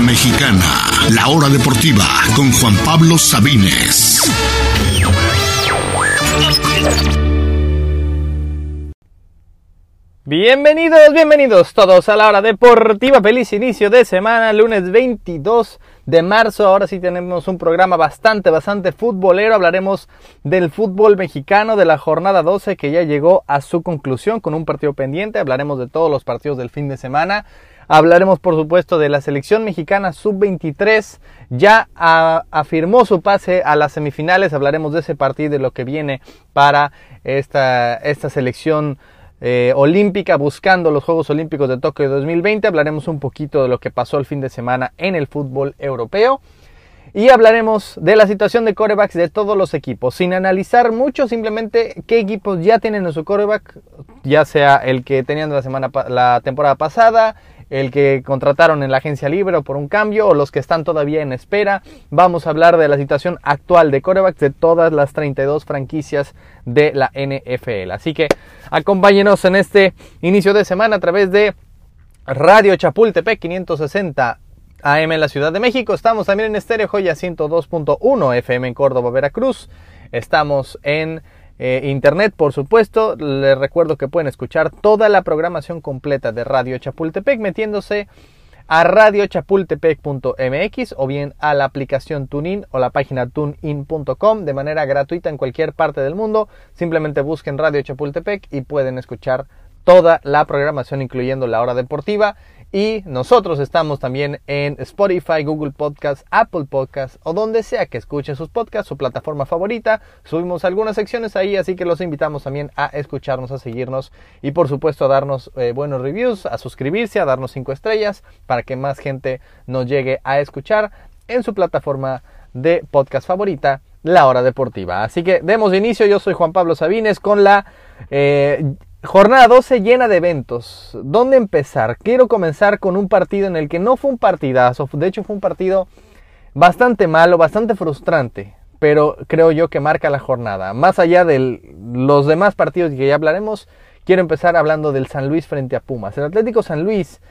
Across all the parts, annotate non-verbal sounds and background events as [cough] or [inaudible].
Mexicana, la hora deportiva con Juan Pablo Sabines. Bienvenidos, bienvenidos todos a la hora deportiva. Feliz inicio de semana, lunes 22 de marzo. Ahora sí tenemos un programa bastante, bastante futbolero. Hablaremos del fútbol mexicano de la jornada 12 que ya llegó a su conclusión con un partido pendiente. Hablaremos de todos los partidos del fin de semana. Hablaremos, por supuesto, de la selección mexicana sub-23. Ya afirmó su pase a las semifinales. Hablaremos de ese partido, de lo que viene para esta, esta selección eh, olímpica buscando los Juegos Olímpicos de Tokio 2020. Hablaremos un poquito de lo que pasó el fin de semana en el fútbol europeo. Y hablaremos de la situación de corebacks de todos los equipos, sin analizar mucho, simplemente qué equipos ya tienen en su coreback, ya sea el que tenían la, semana, la temporada pasada, el que contrataron en la agencia libre o por un cambio, o los que están todavía en espera. Vamos a hablar de la situación actual de corebacks de todas las 32 franquicias de la NFL. Así que acompáñenos en este inicio de semana a través de Radio Chapultepec 560 AM en la Ciudad de México. Estamos también en Estéreo Joya 102.1 FM en Córdoba, Veracruz. Estamos en eh, internet, por supuesto. Les recuerdo que pueden escuchar toda la programación completa de Radio Chapultepec metiéndose a radiochapultepec.mx o bien a la aplicación TuneIn o la página tunein.com de manera gratuita en cualquier parte del mundo. Simplemente busquen Radio Chapultepec y pueden escuchar toda la programación incluyendo la hora deportiva y nosotros estamos también en Spotify, Google Podcasts, Apple Podcasts o donde sea que escuchen sus podcasts, su plataforma favorita. Subimos algunas secciones ahí, así que los invitamos también a escucharnos, a seguirnos y por supuesto a darnos eh, buenos reviews, a suscribirse, a darnos cinco estrellas para que más gente nos llegue a escuchar en su plataforma de podcast favorita, La Hora Deportiva. Así que demos inicio, yo soy Juan Pablo Sabines con la... Eh, Jornada 12 llena de eventos. ¿Dónde empezar? Quiero comenzar con un partido en el que no fue un partidazo, de hecho fue un partido bastante malo, bastante frustrante, pero creo yo que marca la jornada. Más allá de los demás partidos que ya hablaremos, quiero empezar hablando del San Luis frente a Pumas. El Atlético San Luis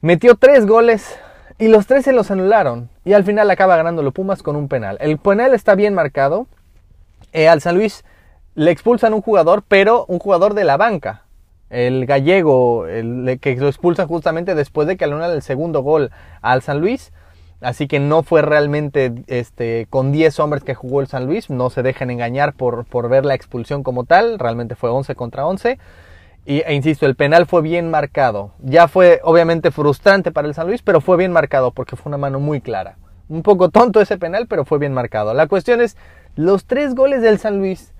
metió tres goles y los tres se los anularon y al final acaba ganando los Pumas con un penal. El penal está bien marcado. Eh, al San Luis le expulsan un jugador, pero un jugador de la banca. El gallego, el, que lo expulsan justamente después de que anulan el segundo gol al San Luis. Así que no fue realmente este, con 10 hombres que jugó el San Luis. No se dejen engañar por, por ver la expulsión como tal. Realmente fue 11 contra 11. Y, e insisto, el penal fue bien marcado. Ya fue obviamente frustrante para el San Luis, pero fue bien marcado porque fue una mano muy clara. Un poco tonto ese penal, pero fue bien marcado. La cuestión es, los tres goles del San Luis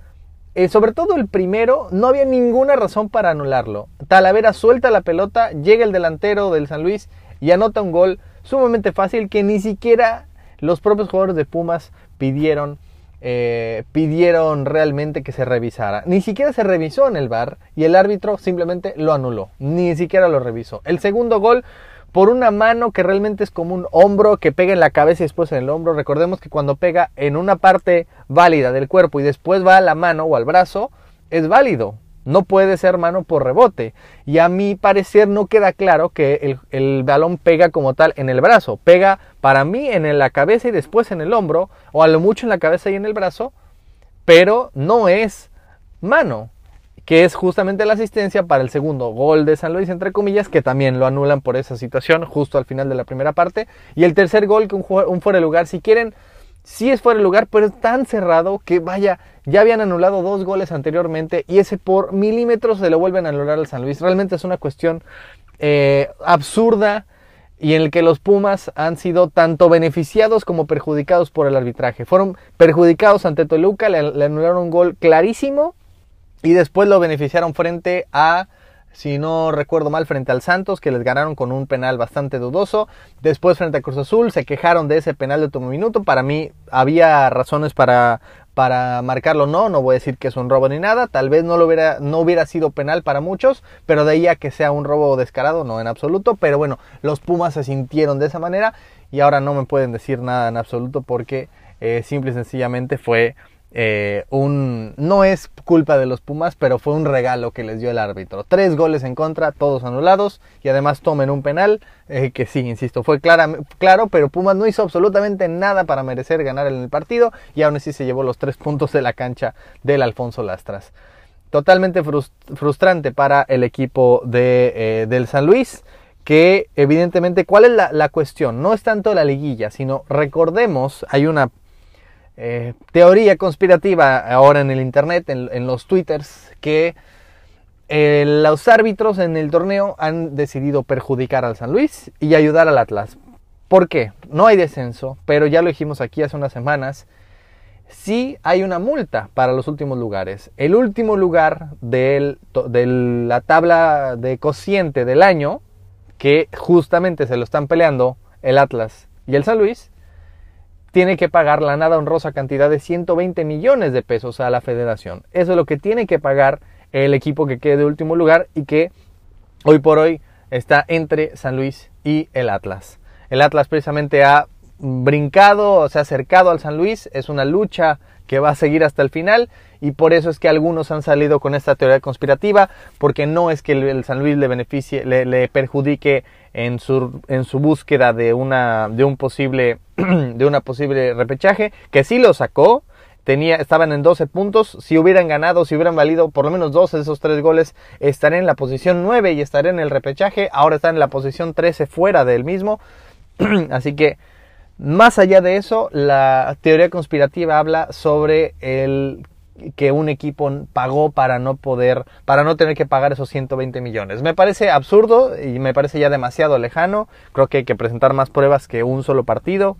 eh, sobre todo el primero, no había ninguna razón para anularlo. Talavera suelta la pelota, llega el delantero del San Luis y anota un gol sumamente fácil que ni siquiera los propios jugadores de Pumas pidieron, eh, pidieron realmente que se revisara. Ni siquiera se revisó en el bar y el árbitro simplemente lo anuló. Ni siquiera lo revisó. El segundo gol por una mano que realmente es como un hombro que pega en la cabeza y después en el hombro. Recordemos que cuando pega en una parte válida del cuerpo y después va a la mano o al brazo, es válido. No puede ser mano por rebote. Y a mi parecer no queda claro que el, balón pega como tal en el brazo. Pega para mí en la cabeza y después en el hombro, o a lo mucho en la cabeza y en el brazo, pero no es mano que es justamente la asistencia para el segundo gol de San Luis, entre comillas, que también lo anulan por esa situación justo al final de la primera parte. Y el tercer gol, que un, un fuera de lugar, si quieren, sí es fuera de lugar, pero es tan cerrado que vaya, ya habían anulado dos goles anteriormente y ese por milímetros se lo vuelven a anular al San Luis. Realmente es una cuestión eh, absurda y en el que los Pumas han sido tanto beneficiados como perjudicados por el arbitraje. Fueron perjudicados ante Toluca, le anularon un gol clarísimo y después lo beneficiaron frente a, si no recuerdo mal, frente al Santos, que les ganaron con un penal bastante dudoso. Después frente a Cruz Azul se quejaron de ese penal de último minuto. Para mí había razones para, para marcarlo no, no voy a decir que es un robo ni nada, tal vez no lo hubiera, no hubiera sido penal para muchos, pero de ahí a que sea un robo descarado, no en absoluto, pero bueno, los Pumas se sintieron de esa manera y ahora no me pueden decir nada en absoluto porque eh, simple y sencillamente fue eh, un no es culpa de los Pumas, pero fue un regalo que les dio el árbitro. Tres goles en contra, todos anulados y además tomen un penal eh, que sí, insisto, fue claro, pero Pumas no hizo absolutamente nada para merecer ganar en el partido y aún así se llevó los tres puntos de la cancha del Alfonso Lastras. Totalmente frustrante para el equipo de, eh, del San Luis que evidentemente, ¿cuál es la, la, cuestión? No es tanto la liguilla, sino recordemos, hay una eh, teoría conspirativa ahora en el internet, en, los twitters, que eh, los árbitros en el torneo han decidido perjudicar al San Luis y ayudar al Atlas. ¿Por qué? No hay descenso, pero ya lo dijimos aquí hace unas semanas. Sí hay una multa para los últimos lugares. El último lugar de la tabla de cociente del año, que justamente se lo están peleando el Atlas y el San Luis, tiene que pagar la nada honrosa cantidad de 120 millones de pesos a la federación. Eso es lo que tiene que pagar el equipo que quede de último lugar y que hoy por hoy está entre San Luis y el Atlas. El Atlas precisamente ha brincado, se ha acercado al San Luis, es una lucha que va a seguir hasta el final y por eso es que algunos han salido con esta teoría conspirativa, porque no es que el San Luis le beneficie, le, perjudique en su, en su búsqueda de una, de un posible, [clears throat] de una posible repechaje, que sí lo sacó, tenía, estaban en 12 puntos. Si hubieran ganado, si hubieran valido por lo menos dos de esos tres goles, estarían en la posición 9 y estarían en el repechaje. Ahora están en la posición 13 fuera del mismo. [clears throat] Así que más allá de eso, la teoría conspirativa habla sobre el que un equipo pagó para no poder, para no tener que pagar esos 120 millones. Me parece absurdo y me parece ya demasiado lejano. Creo que hay que presentar más pruebas que un solo partido.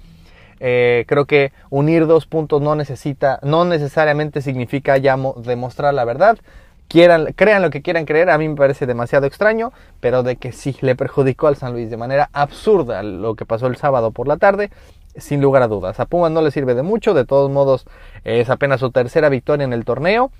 Eh, creo que unir dos puntos no necesita, no necesariamente significa ya demostrar la verdad quieran, crean lo que quieran creer, a mí me parece demasiado extraño, pero de que sí le perjudicó al San Luis de manera absurda lo que pasó el sábado por la tarde, sin lugar a dudas. A Pumas no le sirve de mucho, de todos modos es apenas su tercera victoria en el torneo.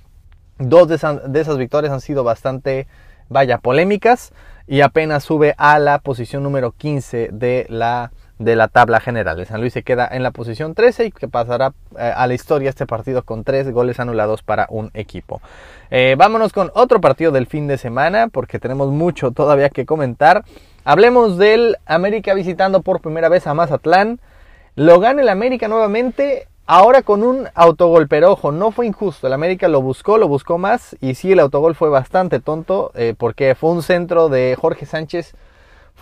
Dos de, de esas victorias han sido bastante, vaya, polémicas y apenas sube a la posición número 15 de la de la tabla general. El San Luis se queda en la posición 13 y que pasará eh, a la historia este partido con tres goles anulados para un equipo. Eh, vámonos con otro partido del fin de semana porque tenemos mucho todavía que comentar. Hablemos del América visitando por primera vez a Mazatlán. Lo gana el América nuevamente. Ahora con un autogol, pero ojo, no fue injusto. El América lo buscó, lo buscó más. Y sí, el autogol fue bastante tonto eh, porque fue un centro de Jorge Sánchez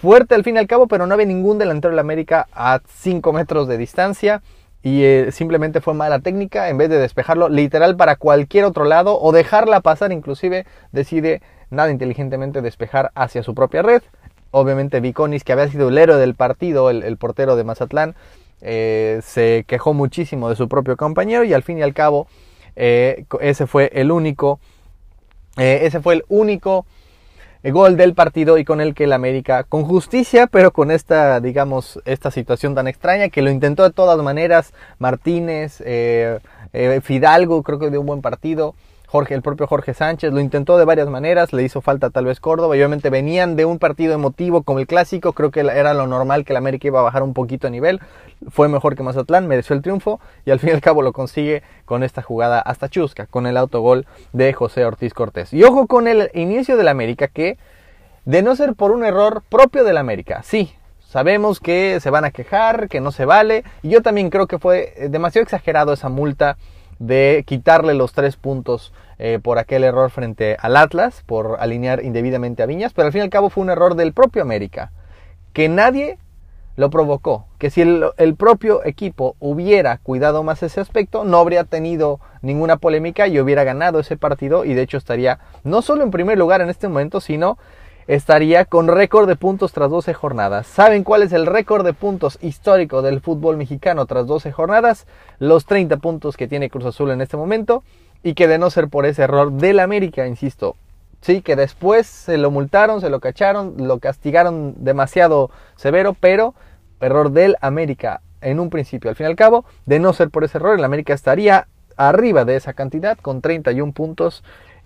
fuerte al fin y al cabo, pero no había ningún delantero de la América a 5 metros de distancia y eh, simplemente fue mala técnica, en vez de despejarlo literal para cualquier otro lado o dejarla pasar inclusive, decide nada inteligentemente despejar hacia su propia red. Obviamente Viconis, que había sido el héroe del partido, el, portero de Mazatlán, eh, se quejó muchísimo de su propio compañero y al fin y al cabo eh, ese fue el único, ese fue el único el gol del partido y con el que el América, con justicia, pero con esta, digamos, esta situación tan extraña que lo intentó de todas maneras, Martínez, eh, eh, Fidalgo, creo que dio un buen partido, Jorge, el propio Jorge Sánchez lo intentó de varias maneras, le hizo falta tal vez Córdoba, y obviamente venían de un partido emotivo como el clásico, creo que era lo normal que el América iba a bajar un poquito de nivel, fue mejor que Mazatlán, mereció el triunfo y al fin y al cabo lo consigue con esta jugada hasta chusca, con el autogol de José Ortiz Cortés. Y ojo con el inicio del América que, de no ser por un error propio del América, sí, Sabemos que se van a quejar, que no se vale. Y yo también creo que fue demasiado exagerado esa multa de quitarle los tres puntos eh, por aquel error frente al Atlas, por alinear indebidamente a Viñas, pero al fin y al cabo fue un error del propio América, que nadie lo provocó, que si el, el, propio equipo hubiera cuidado más ese aspecto, no habría tenido ninguna polémica y hubiera ganado ese partido y de hecho estaría no solo en primer lugar en este momento, sino estaría con récord de puntos tras 12 jornadas. ¿Saben cuál es el récord de puntos histórico del fútbol mexicano tras 12 jornadas? Los 30 puntos que tiene Cruz Azul en este momento y que de no ser por ese error del América, insisto, sí, que después se lo multaron, se lo cacharon, lo castigaron demasiado severo, pero error del América en un principio. Al fin y al cabo, de no ser por ese error, el América estaría arriba de esa cantidad con 31 puntos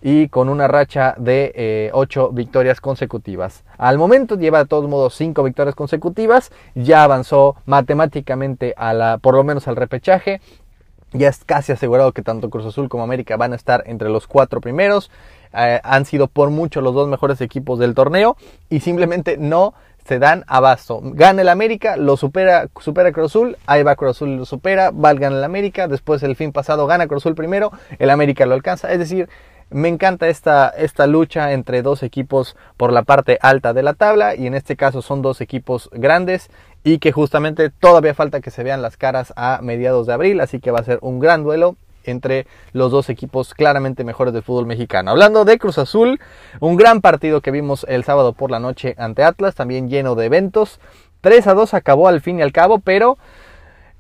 y con una racha de 8 eh, victorias consecutivas. Al momento lleva de todos modos 5 victorias consecutivas, ya avanzó matemáticamente a la, por lo menos al repechaje Ya es casi asegurado que tanto Cruz Azul como América van a estar entre los cuatro primeros. Eh, han sido por mucho los dos mejores equipos del torneo y simplemente no se dan abasto. Gana el América, lo supera, supera Cruz Azul, ahí va Cruz Azul, lo supera, va el América, después el fin pasado gana Cruz Azul primero, el América lo alcanza. Es decir, me encanta esta, esta lucha entre dos equipos por la parte alta de la tabla y en este caso son dos equipos grandes y que justamente todavía falta que se vean las caras a mediados de abril, así que va a ser un gran duelo entre los dos equipos claramente mejores del fútbol mexicano. Hablando de Cruz Azul, un gran partido que vimos el sábado por la noche ante Atlas, también lleno de eventos. 3 a 2 acabó al fin y al cabo, pero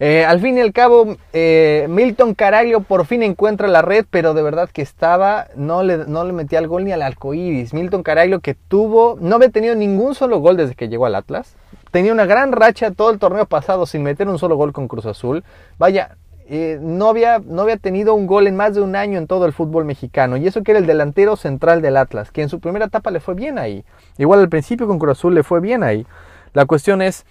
eh, al fin y al cabo eh, Milton Caraglio por fin encuentra la red, pero de verdad que estaba, no le, no le metía el gol ni al arcoíris. Milton Caraglio que tuvo, no había tenido ningún solo gol desde que llegó al Atlas. Tenía una gran racha todo el torneo pasado sin meter un solo gol con Cruz Azul. Vaya, eh, no, había, no había tenido un gol en más de un año en todo el fútbol mexicano. Y eso que era el delantero central del Atlas, que en su primera etapa le fue bien ahí. Igual al principio con Cruz Azul le fue bien ahí. La cuestión es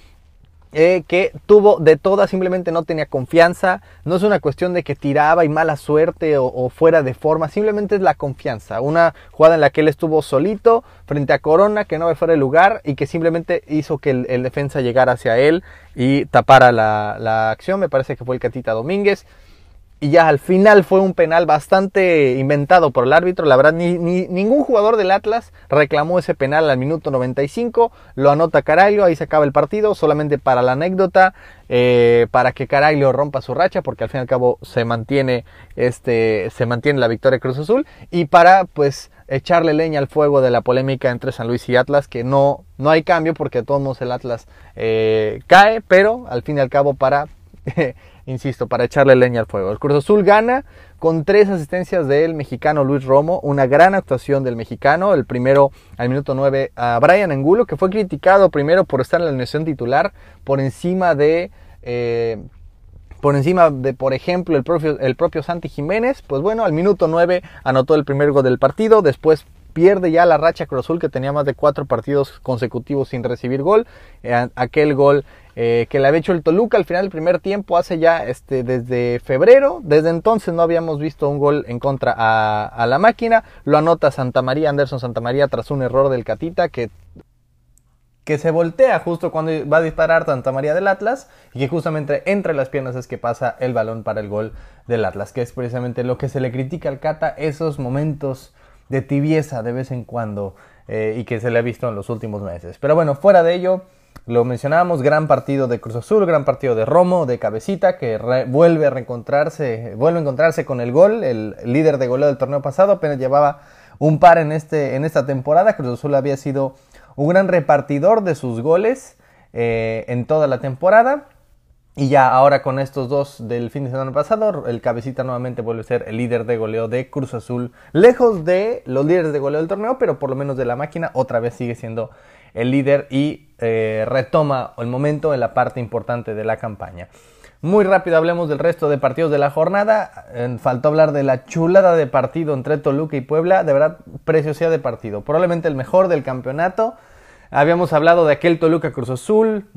eh, que tuvo de todas, simplemente no tenía confianza. No es una cuestión de que tiraba y mala suerte o, fuera de forma, simplemente es la confianza. Una jugada en la que él estuvo solito frente a Corona, que no ve fuera de lugar y que simplemente hizo que el, defensa llegara hacia él y tapara la, la acción. Me parece que fue el Catita Domínguez y ya al final fue un penal bastante inventado por el árbitro. La verdad, ni, ningún jugador del Atlas reclamó ese penal al minuto 95. Lo anota Caraglio, ahí se acaba el partido. Solamente para la anécdota, eh, para que Caraglio rompa su racha, porque al fin y al cabo se mantiene, este, se mantiene la victoria Cruz Azul. Y para, pues, echarle leña al fuego de la polémica entre San Luis y Atlas, que no, no hay cambio porque de todos modos el Atlas eh, cae, pero al fin y al cabo para [laughs] insisto, para echarle leña al fuego. El Cruz Azul gana con tres asistencias del mexicano Luis Romo, una gran actuación del mexicano, el primero al minuto 9 a Brian Angulo, que fue criticado primero por estar en la alineación titular, por encima de... Eh, por encima de, por ejemplo, el propio, el propio Santi Jiménez, pues bueno, al minuto 9 anotó el primer gol del partido, después pierde ya la racha Cruz Azul que tenía más de cuatro partidos consecutivos sin recibir gol. Eh, aquel gol eh, que le había hecho el Toluca al final del primer tiempo hace ya este, desde febrero. Desde entonces no habíamos visto un gol en contra a, la máquina. Lo anota Santa María, Anderson Santa María tras un error del Catita que que se voltea justo cuando va a disparar Santa María del Atlas y que justamente entre las piernas es que pasa el balón para el gol del Atlas, que es precisamente lo que se le critica al Cata, esos momentos de tibieza de vez en cuando eh, y que se le ha visto en los últimos meses. Pero bueno, fuera de ello, lo mencionábamos, gran partido de Cruz Azul, gran partido de Romo, de Cabecita, que vuelve a reencontrarse, vuelve a encontrarse con el gol, el líder de goleo del torneo pasado, apenas llevaba un par en, este, en esta temporada. Cruz Azul había sido un gran repartidor de sus goles eh, en toda la temporada. Y ya ahora con estos dos del fin de semana pasado, el cabecita nuevamente vuelve a ser el líder de goleo de Cruz Azul. Lejos de los líderes de goleo del torneo, pero por lo menos de la máquina, otra vez sigue siendo el líder y eh, retoma el momento en la parte importante de la campaña. Muy rápido hablemos del resto de partidos de la jornada. Eh, faltó hablar de la chulada de partido entre Toluca y Puebla. De verdad, preciosidad de partido. Probablemente el mejor del campeonato. Habíamos hablado de aquel Toluca Cruz Azul,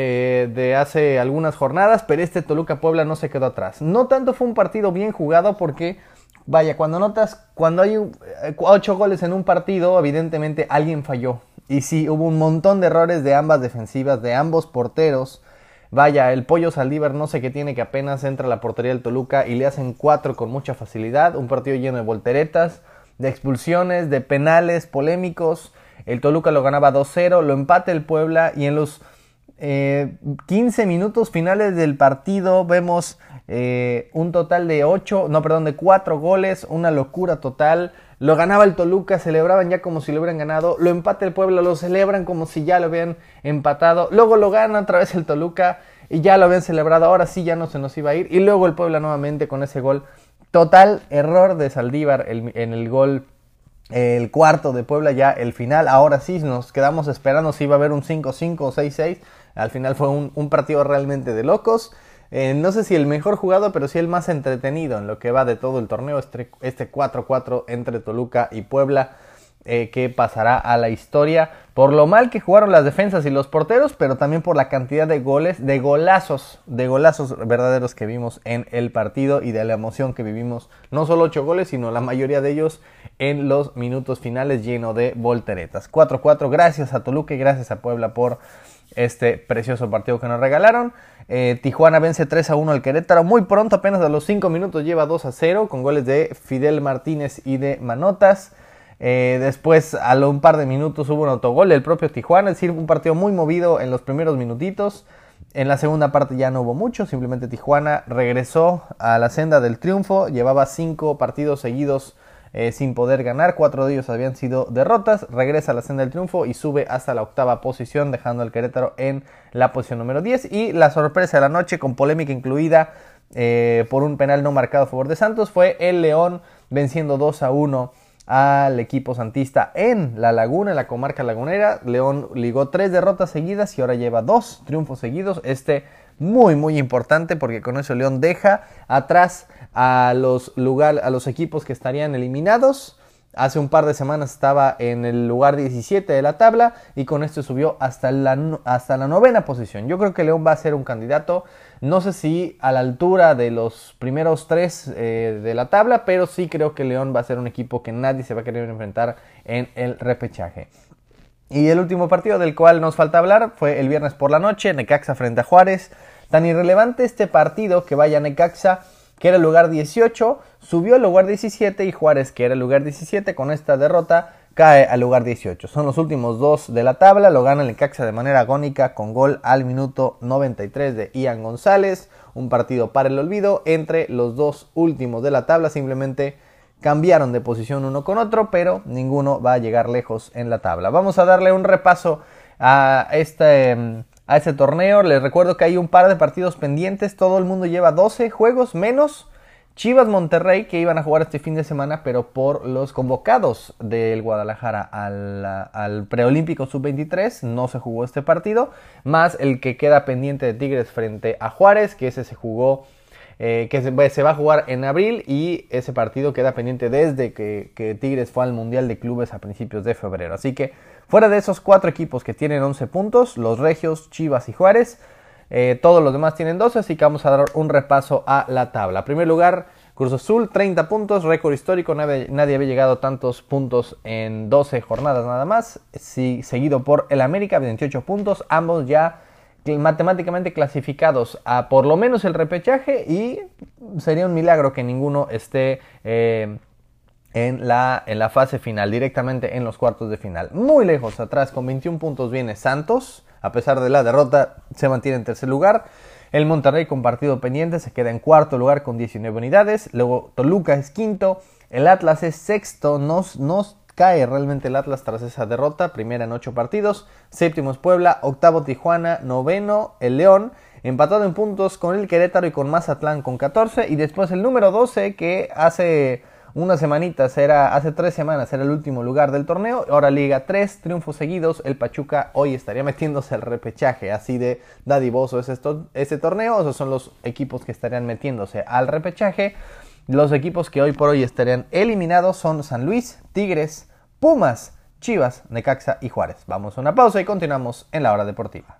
eh, de hace algunas jornadas, pero este Toluca Puebla no se quedó atrás. No tanto fue un partido bien jugado porque, vaya, cuando notas, cuando hay eh, ocho goles en un partido, evidentemente alguien falló. Y sí, hubo un montón de errores de ambas defensivas, de ambos porteros. Vaya, el pollo Saldívar no sé qué tiene que apenas entra a la portería del Toluca y le hacen cuatro con mucha facilidad. Un partido lleno de volteretas, de expulsiones, de penales polémicos. El Toluca lo ganaba 2-0, lo empate el Puebla y en los 15 eh, minutos finales del partido vemos eh, un total de 8, no, perdón, de 4 goles, una locura total. Lo ganaba el Toluca, celebraban ya como si lo hubieran ganado. Lo empate el Puebla, lo celebran como si ya lo habían empatado. Luego lo gana otra vez el Toluca y ya lo habían celebrado. Ahora sí ya no se nos iba a ir. Y luego el Puebla nuevamente con ese gol. Total error de Saldívar en el gol el cuarto de Puebla ya el final. Ahora sí nos quedamos esperando si iba a haber un 5-5 o 6-6. Al final fue un, partido realmente de locos. Eh, no sé si el mejor jugado, pero sí el más entretenido en lo que va de todo el torneo. Este 4-4 entre Toluca y Puebla. Eh, que pasará a la historia por lo mal que jugaron las defensas y los porteros, pero también por la cantidad de goles, de golazos, de golazos verdaderos que vimos en el partido y de la emoción que vivimos. No solo 8 goles, sino la mayoría de ellos en los minutos finales lleno de volteretas. 4-4, gracias a Toluca y gracias a Puebla por este precioso partido que nos regalaron. Eh, Tijuana vence 3 a 1 al Querétaro. Muy pronto, apenas a los 5 minutos, lleva 2 a 0 con goles de Fidel Martínez y de Manotas. Eh, después, a un par de minutos, hubo un autogol del propio Tijuana. Es decir, un partido muy movido en los primeros minutitos. En la segunda parte ya no hubo mucho, simplemente Tijuana regresó a la senda del triunfo. Llevaba 5 partidos seguidos eh, sin poder ganar. Cuatro de ellos habían sido derrotas. Regresa a la senda del triunfo y sube hasta la octava posición, dejando al Querétaro en la posición número 10. Y la sorpresa de la noche, con polémica incluida eh, por un penal no marcado a favor de Santos, fue el León venciendo 2 a 1 al equipo santista en la laguna, en la comarca lagunera. León ligó tres derrotas seguidas y ahora lleva dos triunfos seguidos. Este muy muy importante porque con eso León deja atrás a los, lugar, a los equipos que estarían eliminados. Hace un par de semanas estaba en el lugar 17 de la tabla y con esto subió hasta la, hasta la novena posición. Yo creo que León va a ser un candidato, no sé si a la altura de los primeros tres eh, de la tabla, pero sí creo que León va a ser un equipo que nadie se va a querer enfrentar en el repechaje. Y el último partido del cual nos falta hablar fue el viernes por la noche, Necaxa frente a Juárez. Tan irrelevante este partido que vaya Necaxa, que era el lugar 18, subió al lugar 17 y Juárez, que era el lugar 17, con esta derrota cae al lugar 18. Son los últimos dos de la tabla, lo gana el Necaxa de manera agónica con gol al minuto 93 de Ian González. Un partido para el olvido entre los dos últimos de la tabla, simplemente cambiaron de posición uno con otro, pero ninguno va a llegar lejos en la tabla. Vamos a darle un repaso a este, a este torneo. Les recuerdo que hay un par de partidos pendientes. Todo el mundo lleva 12 juegos menos Chivas Monterrey que iban a jugar este fin de semana, pero por los convocados del Guadalajara al, preolímpico sub-23 no se jugó este partido, más el que queda pendiente de Tigres frente a Juárez, que ese se jugó eh, que se, va a jugar en abril y ese partido queda pendiente desde que, Tigres fue al Mundial de Clubes a principios de febrero. Así que fuera de esos cuatro equipos que tienen 11 puntos, los Regios, Chivas y Juárez, eh, todos los demás tienen 12, así que vamos a dar un repaso a la tabla. Primer lugar, Cruz Azul, 30 puntos, récord histórico, nadie, nadie, había llegado a tantos puntos en 12 jornadas nada más, sí, seguido por el América, 28 puntos, ambos ya matemáticamente clasificados a por lo menos el repechaje y sería un milagro que ninguno esté eh, en, la, en la fase final, directamente en los cuartos de final. Muy lejos atrás, con 21 puntos viene Santos, a pesar de la derrota, se mantiene en tercer lugar. El Monterrey con partido pendiente se queda en cuarto lugar con 19 unidades. Luego Toluca es quinto. El Atlas es sexto. Nos, nos cae realmente el Atlas tras esa derrota, primera en ocho partidos, séptimo es Puebla, octavo Tijuana, noveno el León, empatado en puntos con el Querétaro y con Mazatlán con 14 y después el número 12 que hace unas semanitas era, hace tres semanas era el último lugar del torneo, ahora liga tres triunfos seguidos, el Pachuca hoy estaría [laughs] metiéndose al repechaje, así de dadivoso es este torneo, esos son los equipos que estarían metiéndose al repechaje. Los equipos que hoy por hoy estarían eliminados son San Luis, Tigres, Pumas, Chivas, Necaxa y Juárez. Vamos a una pausa y continuamos en la hora deportiva.